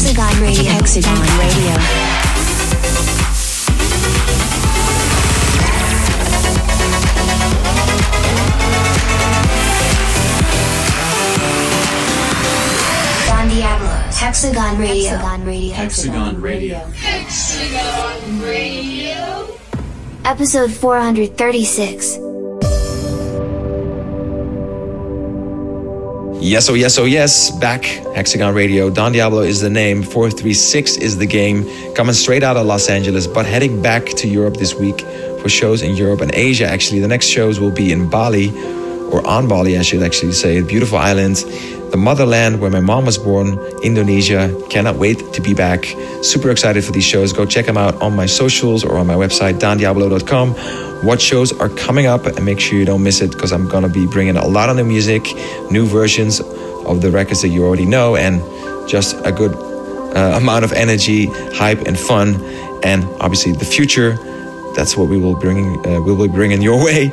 Hexagon Radio. Hexagon Radio. Hexagon Radio. Hexagon Radio. Hexagon Radio. Hexagon Radio. Episode 436. Yes, oh yes, oh yes. Back, Hexagon Radio. Don Diablo is the name. 436 is the game. Coming straight out of Los Angeles, but heading back to Europe this week for shows in Europe and Asia. Actually, the next shows will be in Bali, or on Bali, I should actually say. Beautiful island, the motherland where my mom was born, Indonesia. Cannot wait to be back. Super excited for these shows. Go check them out on my socials or on my website, dondiablo.com. What shows are coming up and make sure you don't miss it because I'm gonna be bringing a lot of new music, new versions of the records that you already know, and just a good uh, amount of energy, hype, and fun. And obviously, the future. That's what we will bring. Uh, we will be bringing your way.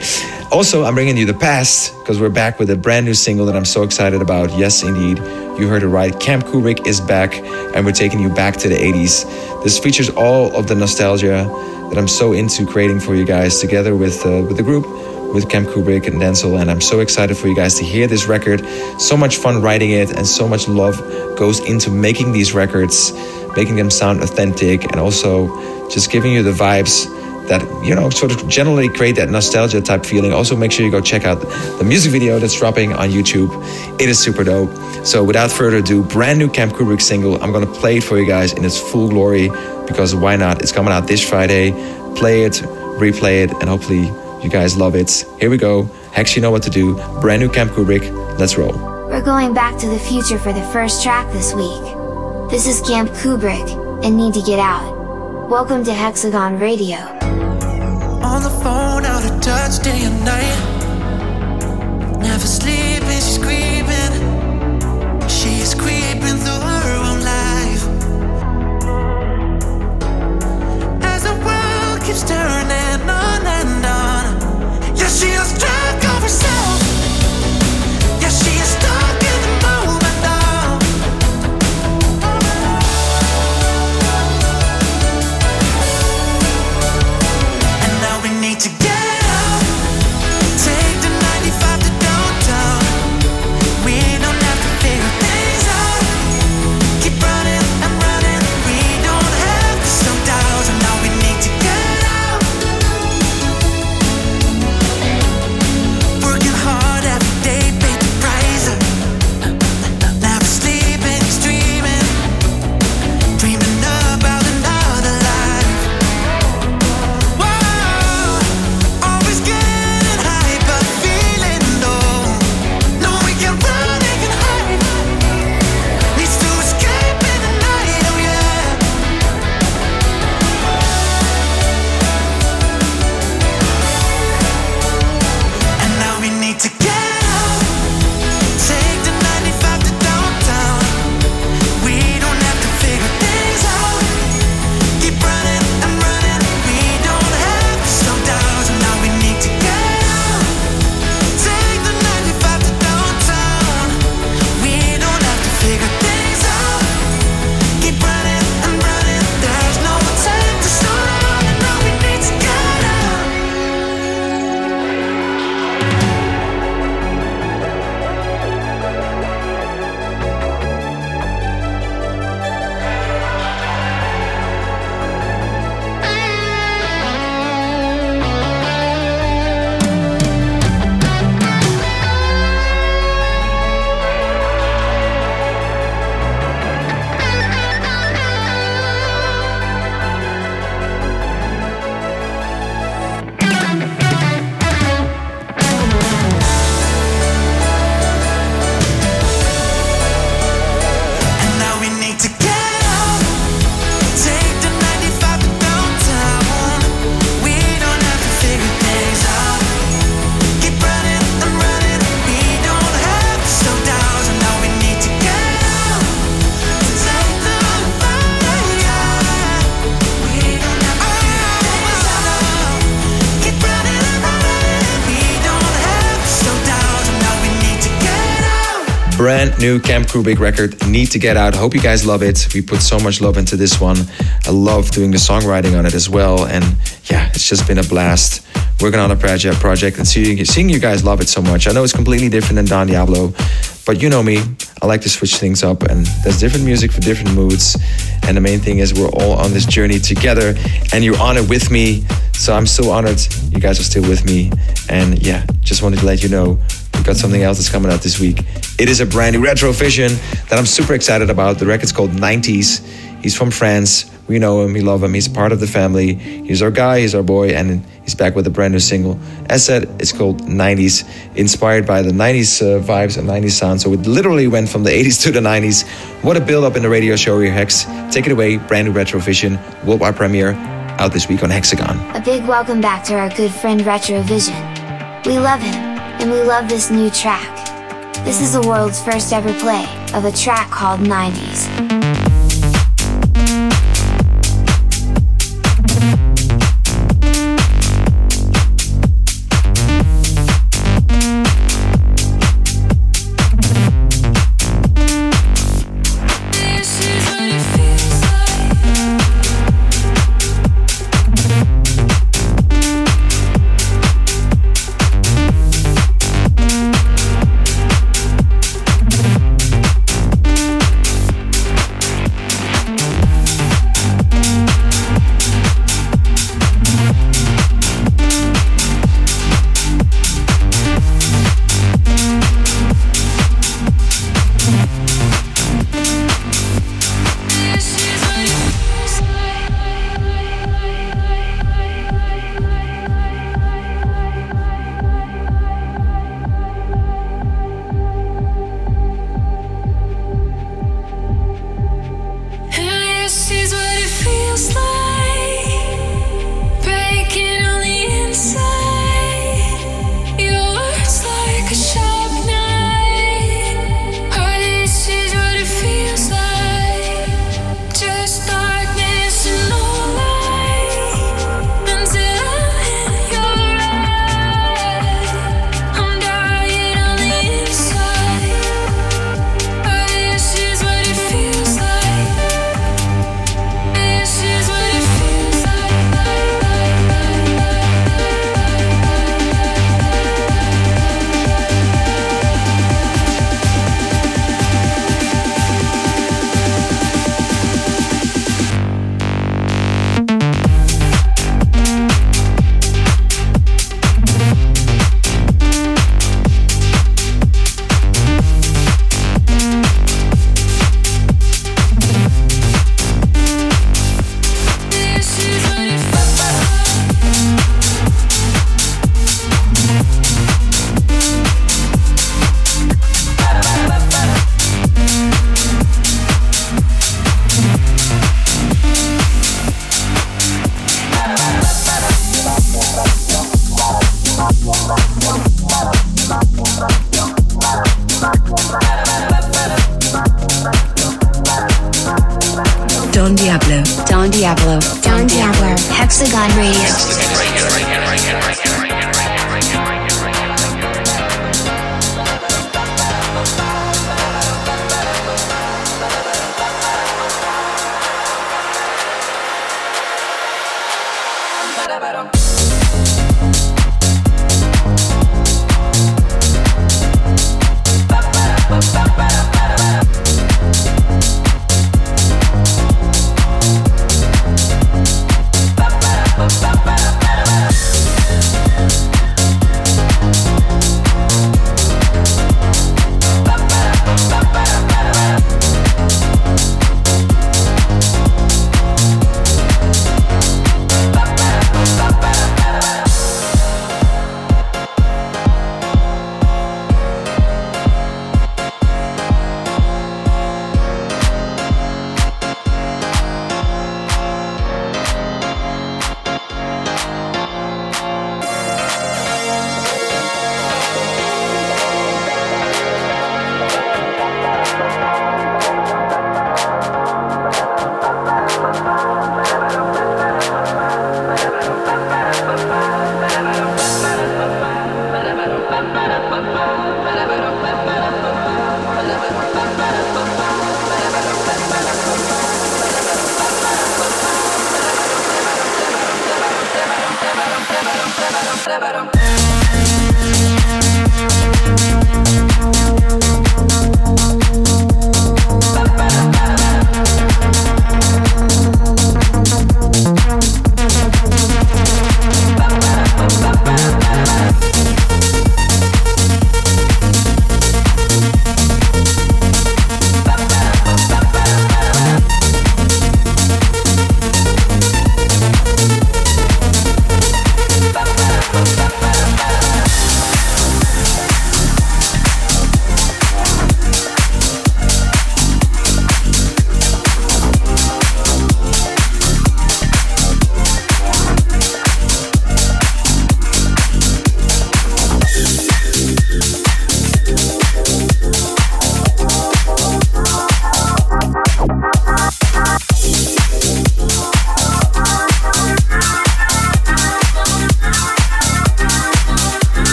Also, I'm bringing you the past because we're back with a brand new single that I'm so excited about. Yes, indeed, you heard it right. Camp Kubrick is back, and we're taking you back to the 80s. This features all of the nostalgia that I'm so into creating for you guys together with uh, with the group with Camp Kubrick and Denzel, and I'm so excited for you guys to hear this record. So much fun writing it, and so much love goes into making these records, making them sound authentic, and also just giving you the vibes that you know sort of generally create that nostalgia type feeling. Also, make sure you go check out the music video that's dropping on YouTube. It is super dope. So, without further ado, brand new Camp Kubrick single. I'm gonna play it for you guys in its full glory because why not? It's coming out this Friday. Play it, replay it, and hopefully you guys love it. Here we go. Hex, you know what to do. Brand new Camp Kubrick. Let's roll. We're going back to the future for the first track this week. This is Camp Kubrick, and Need to Get Out. Welcome to Hexagon Radio. On the phone, out of touch day and night. Never sleeping, she's creeping. She's creeping through her own life. As the world keeps turning on and on. Yeah, she is drunk of herself. Brand new Camp Kubrick record, Need to Get Out. Hope you guys love it. We put so much love into this one. I love doing the songwriting on it as well. And yeah, it's just been a blast working on a project project and seeing, seeing you guys love it so much. I know it's completely different than Don Diablo, but you know me, I like to switch things up and there's different music for different moods. And the main thing is we're all on this journey together and you're on it with me. So I'm so honored you guys are still with me. And yeah, just wanted to let you know we've got something else that's coming out this week. It is a brand new Retrovision that I'm super excited about. The record's called 90s. He's from France. We know him, we love him, he's part of the family. He's our guy, he's our boy, and he's back with a brand new single. As said, it's called 90s, inspired by the 90s uh, vibes and 90s sound. So it literally went from the 80s to the 90s. What a build up in the radio show here, Hex. Take it away, brand new Retrovision, worldwide premiere, out this week on Hexagon. A big welcome back to our good friend Retrovision. We love him, and we love this new track. This is the world's first ever play of a track called 90s.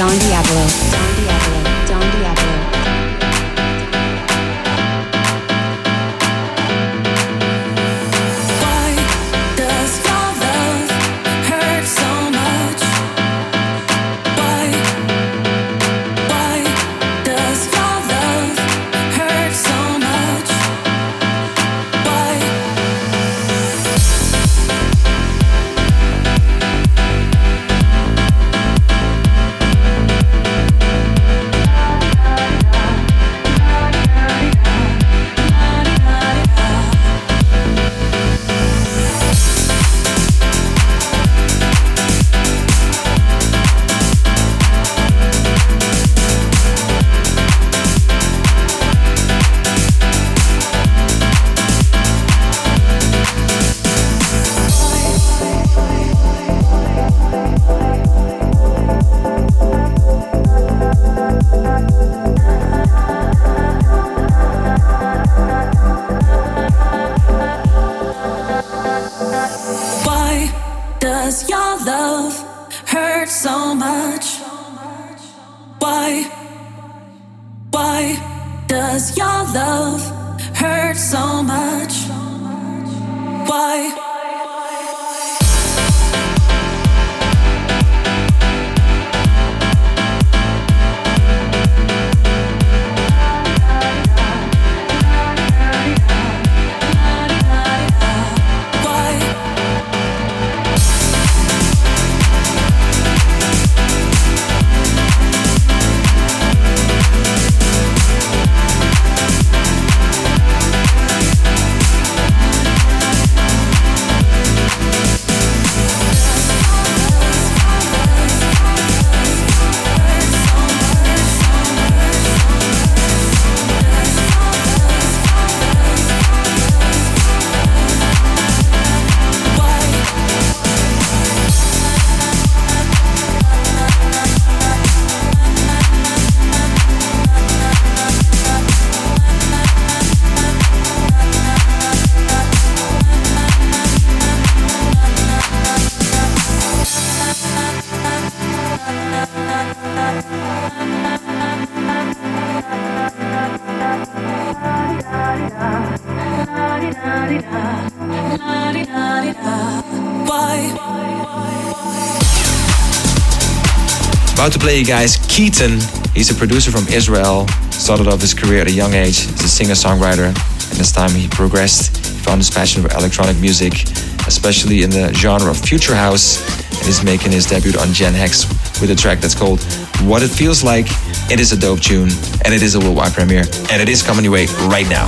Don Diablo. To play you guys KEYTON. He's a producer from Israel. Started off his career at a young age as a singer-songwriter. And as time he progressed, he found his passion for electronic music, especially in the genre of future house. And is making his debut on Gen Hex with a track that's called What It Feels Like. It is a dope tune, and it is a worldwide premiere, and it is coming your way right now.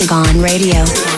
Hexagon Radio.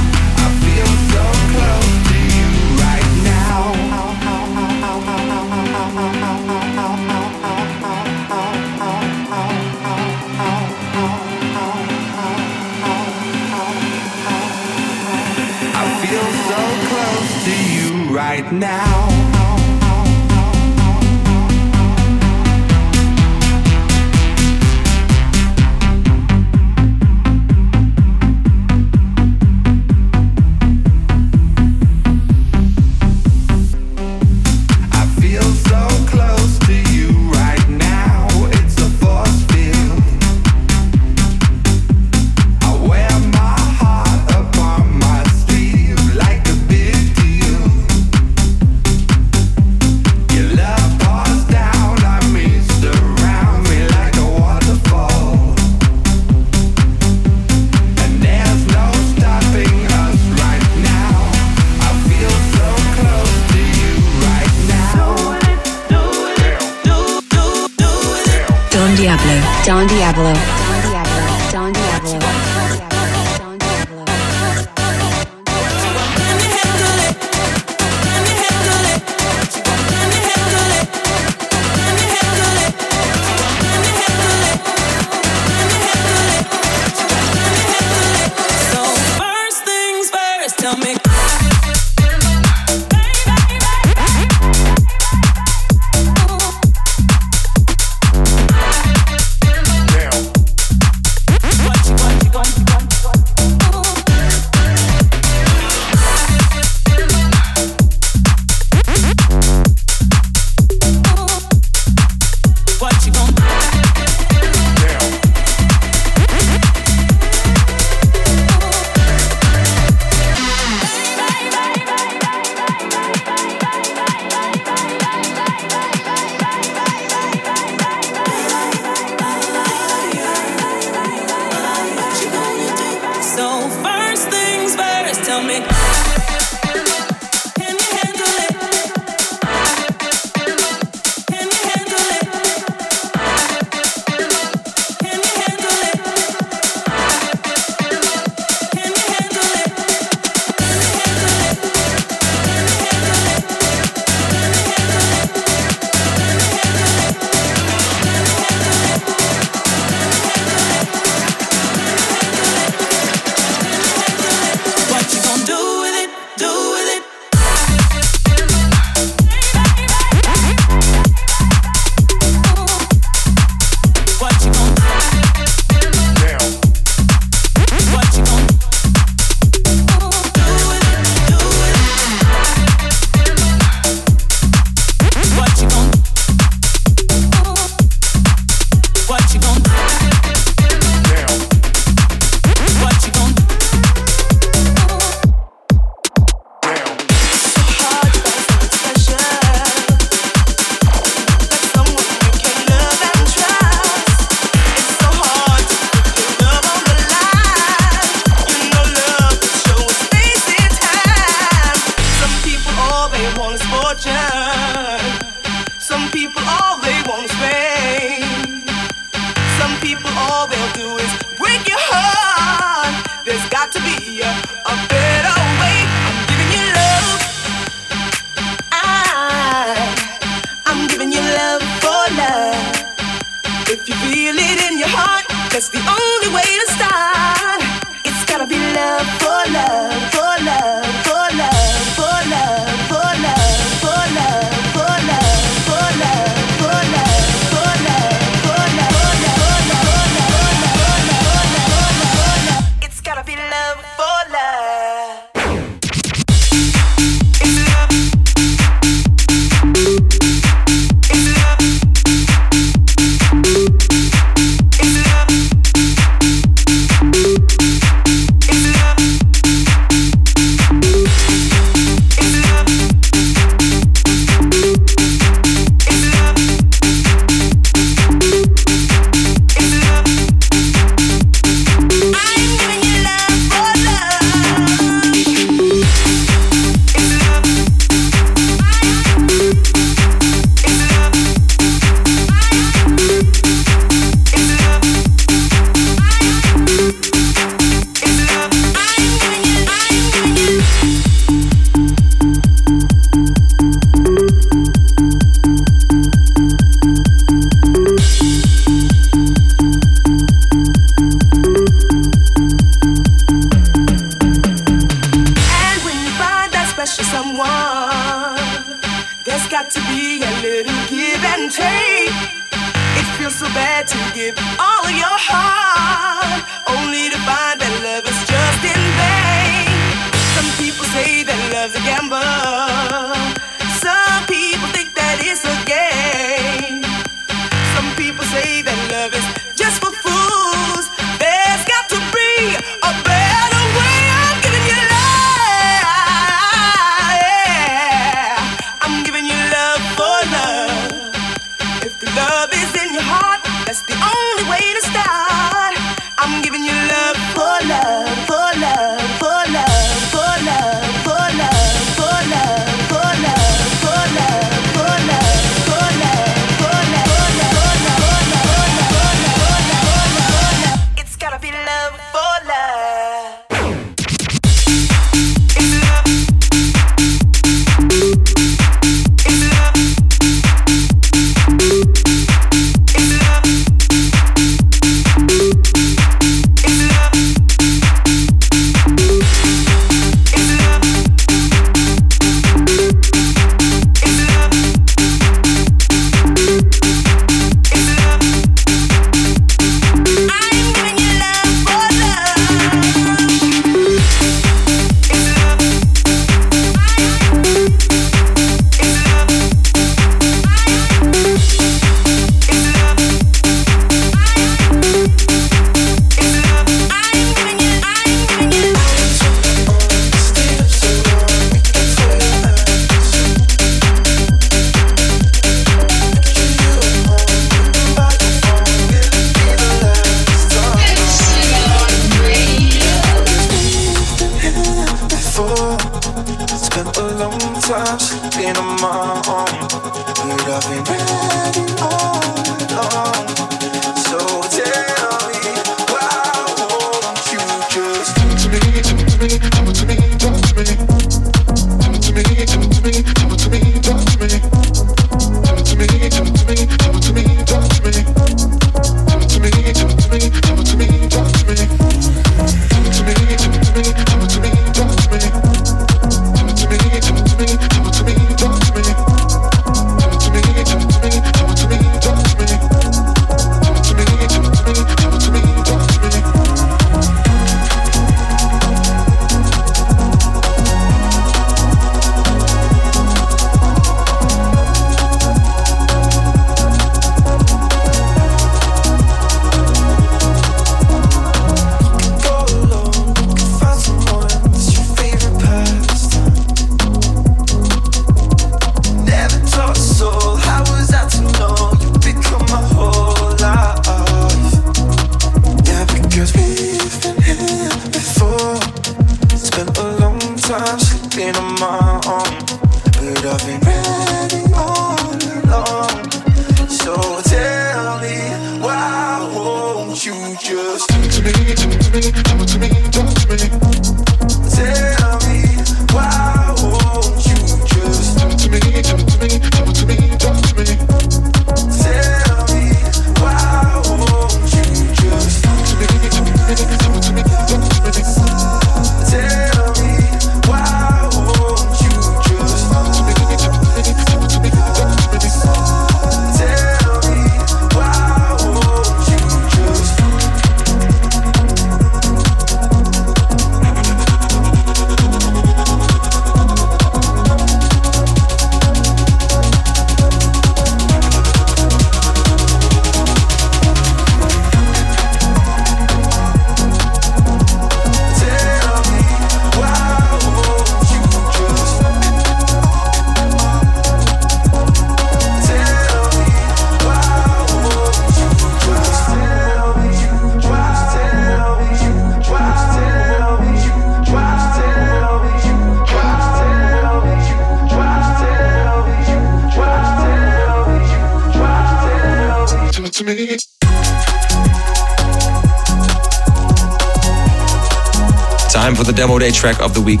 Day track of the week.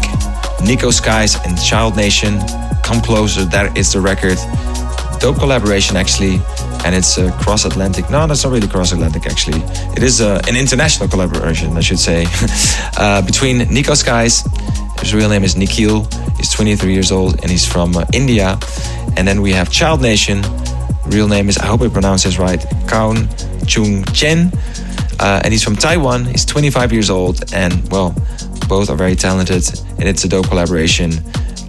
Niiko Skies and Child Nation. Come closer, that is the record. Dope collaboration actually, and it's a cross Atlantic. No, that's not really cross Atlantic actually. It is a, uh, an international collaboration, I should say, uh, between Niiko Skies. His real name is Nikhil. He's 23 years old and he's from uh, India. And then we have Child Nation. Real name is, I hope I pronounce this right, Kaun Chung Chen. Uh, and he's from Taiwan. He's 25 years old, and well, both are very talented, and it's a dope collaboration.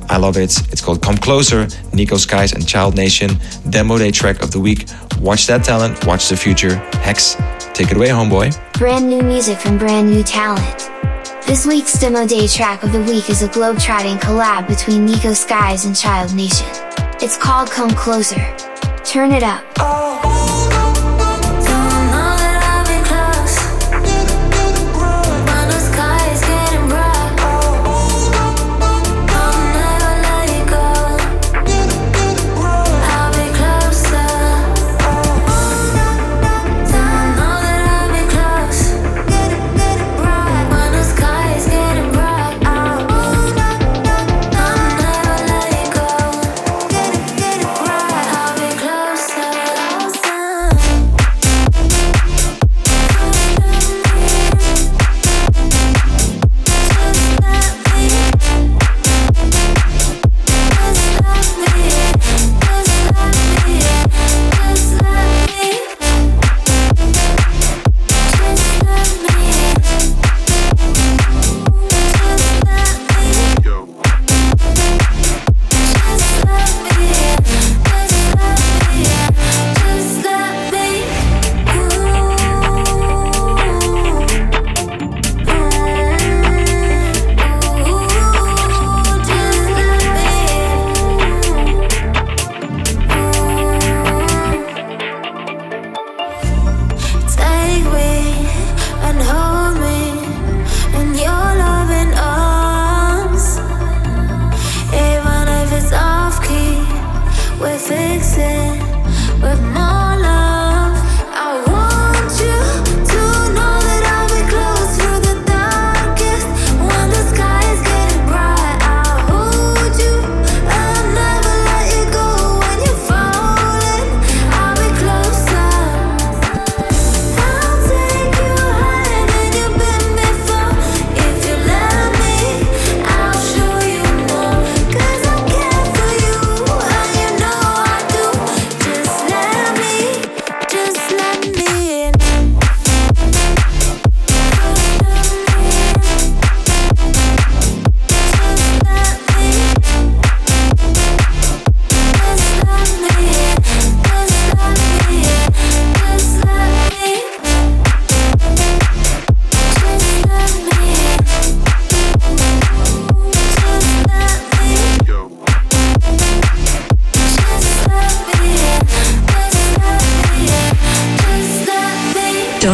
I love it. It's called Come Closer, Niiko Skies and Child Nation, demo day track of the week. Watch that talent, watch the future. Hex, take it away, homeboy. Brand new music from brand new talent. This week's demo day track of the week is a globe-trotting collab between Niiko Skies and Child Nation. It's called Come Closer. Turn it up. Oh,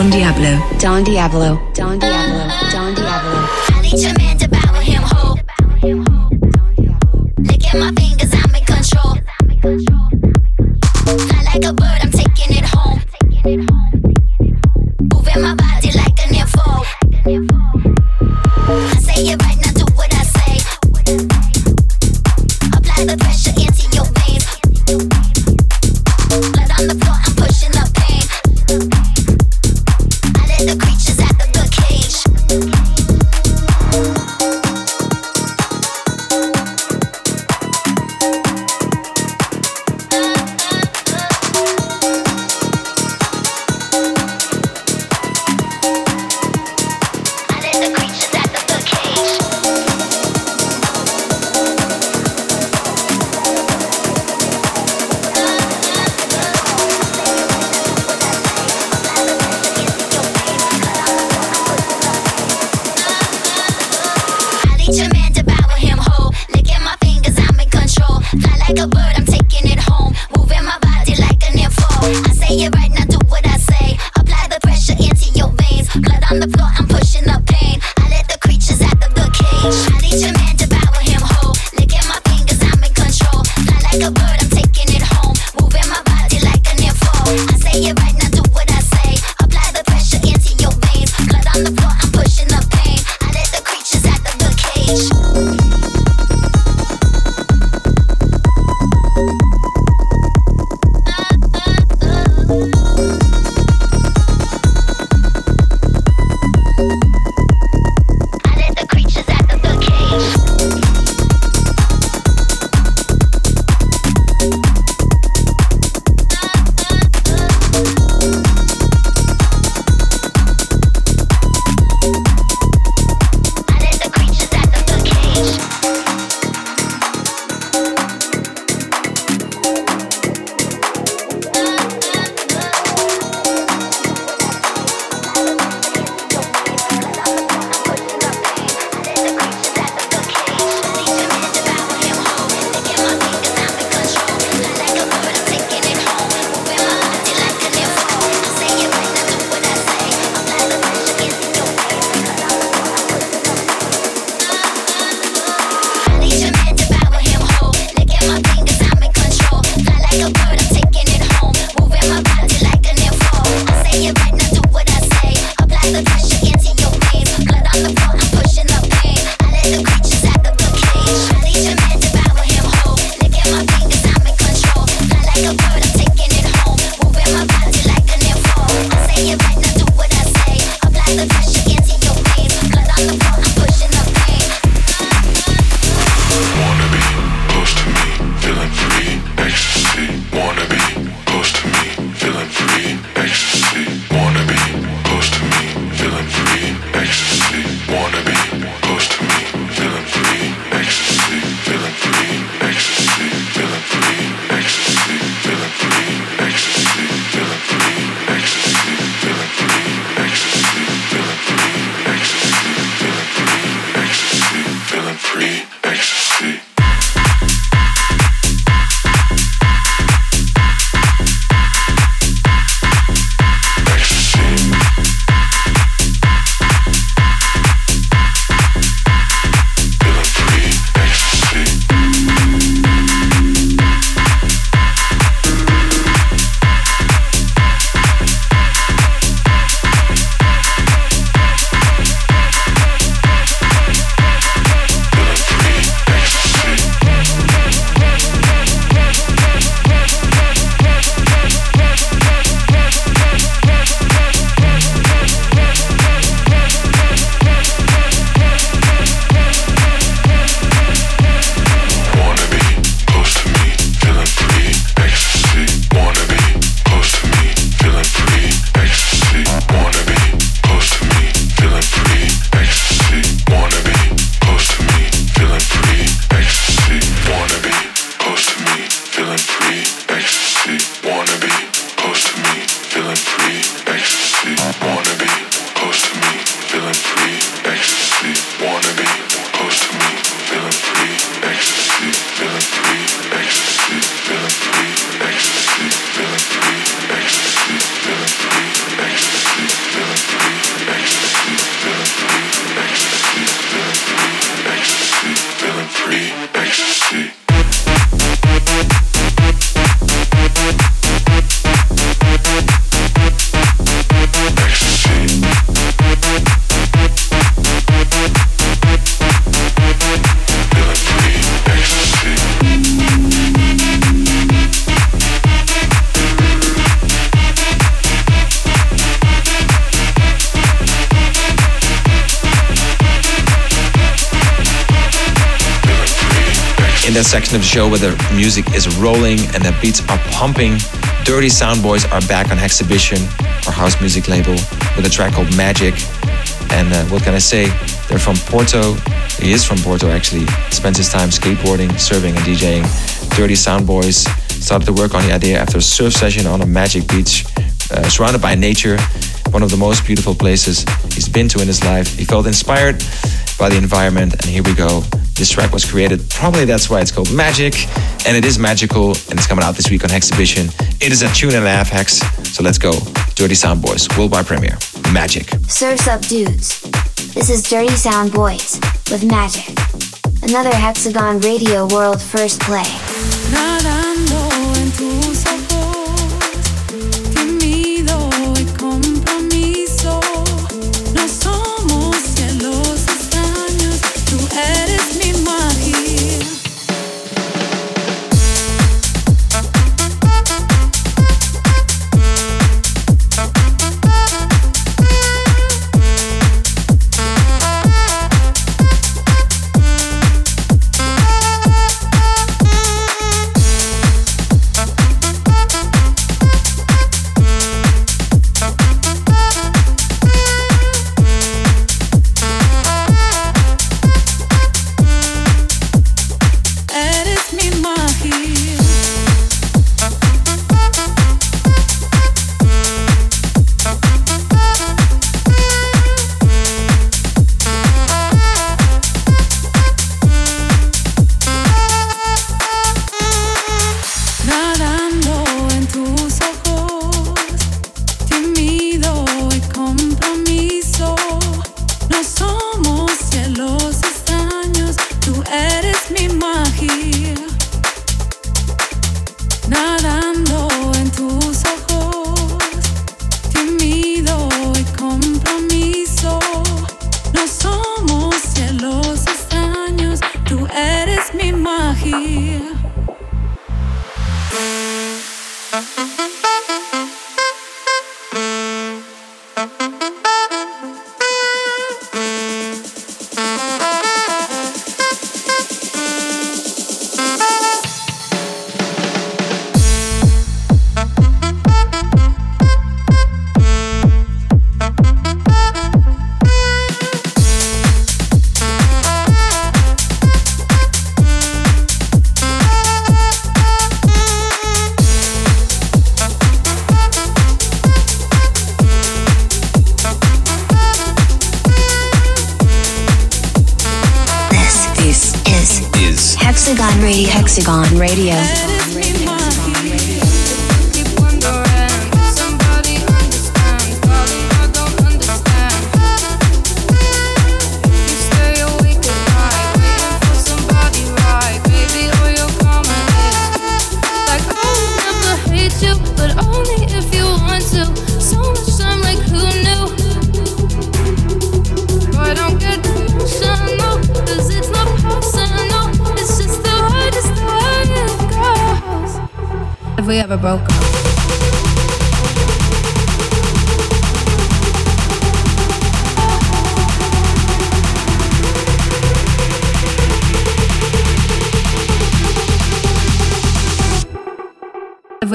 Don Diablo. Don Diablo. Don that section of the show where the music is rolling and the beats are pumping. Dirty Sound Boys are back on Exhibition, our house music label, with a track called Magic. And uh, what can I say? They're from Porto. He is from Porto actually. Spends his time skateboarding, surfing, and DJing. Dirty Sound Boys started to work on the idea after a surf session on a magic beach, uh, surrounded by nature. One of the most beautiful places he's been to in his life. He felt inspired by the environment, and here we go. This track was created, probably that's why it's called Magic, and it is magical, and it's coming out this week on Exhibition. It is a tune and a half hex, so let's go. Dirty Sound Boys, worldwide premiere. Magic. Surf's up, dudes. This is Dirty Sound Boys with Magic. Another Hexagon Radio World First Play.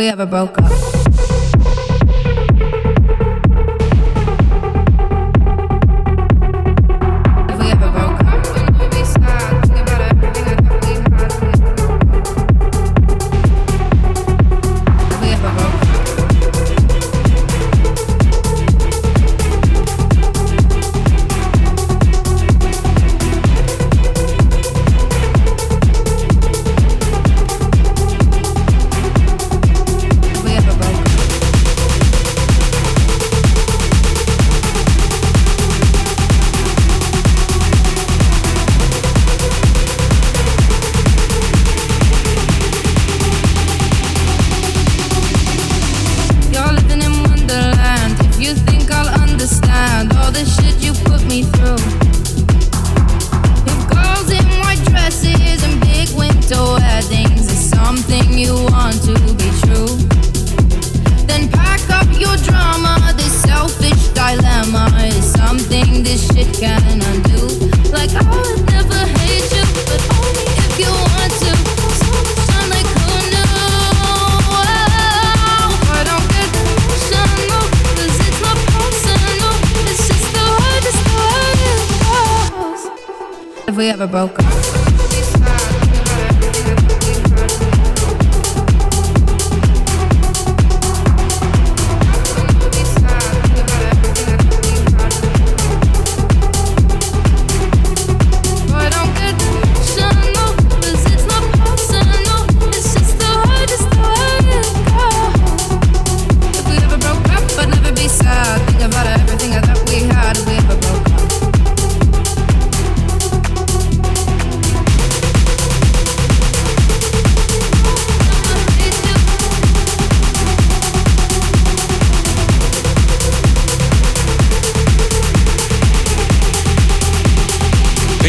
We ever broke up.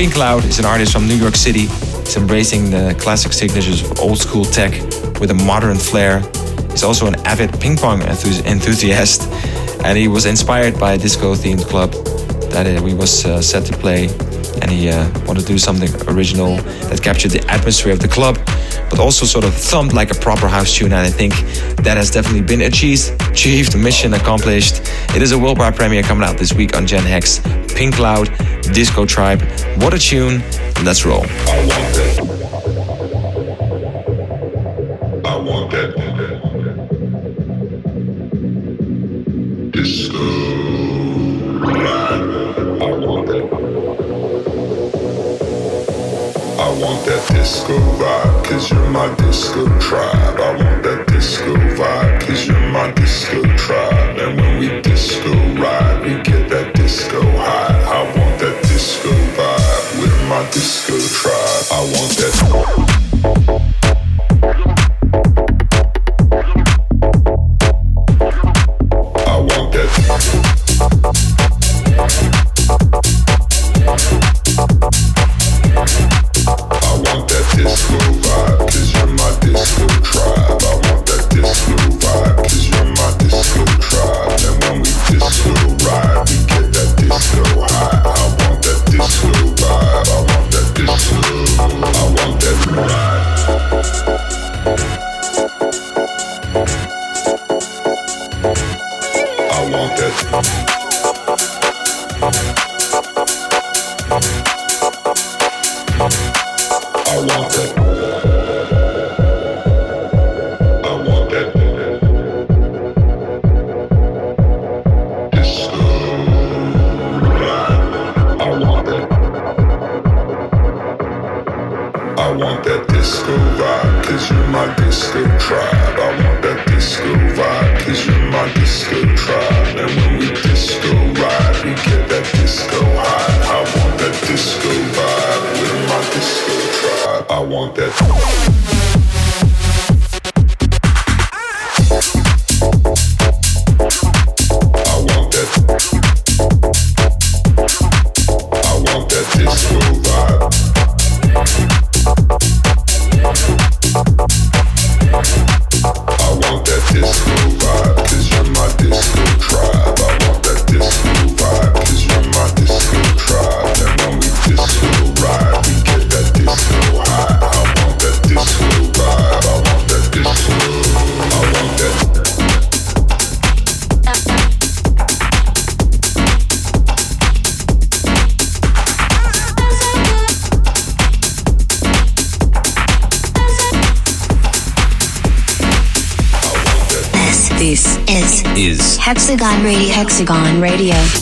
Green Cloud is an artist from New York City. He's embracing the classic signatures of old school tech with a modern flair. He's also an avid ping pong enthusiast, and he was inspired by a disco themed club that uh, we was uh, set to play. And he uh, wanted to do something original that captured the atmosphere of the club but also sort of thumped like a proper house tune. And I think that has definitely been achieved. Achieved, mission accomplished. It is a worldwide premiere coming out this week on Gen Hex. Pinkloud, Disco Tribe. What a tune! Let's roll. good try. Bye. Hexagon Radio.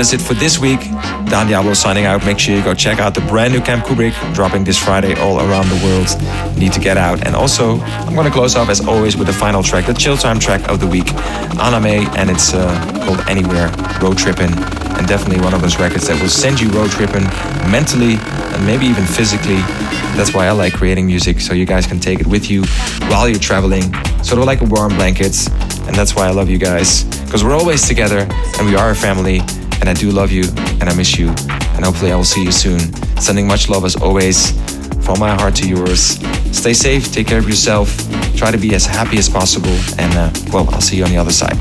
That is it for this week. Don Diablo signing out. Make sure you go check out the brand new Camp Kubrick dropping this Friday all around the world. Need to get out. And also, I'm going to close off as always with the final track, the chill time track of the week, Anamē, and it's uh, called Anywhere Road Trippin'. And definitely one of those records that will send you road tripping mentally and maybe even physically. That's why I like creating music, so you guys can take it with you while you're traveling, sort of like a warm blanket. And that's why I love you guys, because we're always together and we are a family. And I do love you and I miss you. And hopefully I will see you soon. Sending much love as always from my heart to yours. Stay safe, take care of yourself, try to be as happy as possible. And uh, well, I'll see you on the other side.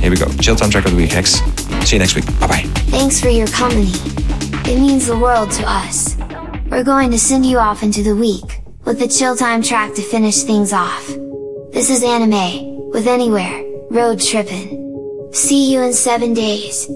Here we go. Chill time track of the week, Hex. See you next week. Bye bye. Thanks for your company. It means the world to us. We're going to send you off into the week, with the chill time track to finish things off. This is Anamē, with Anywhere, Road Trippin'. See you in seven days.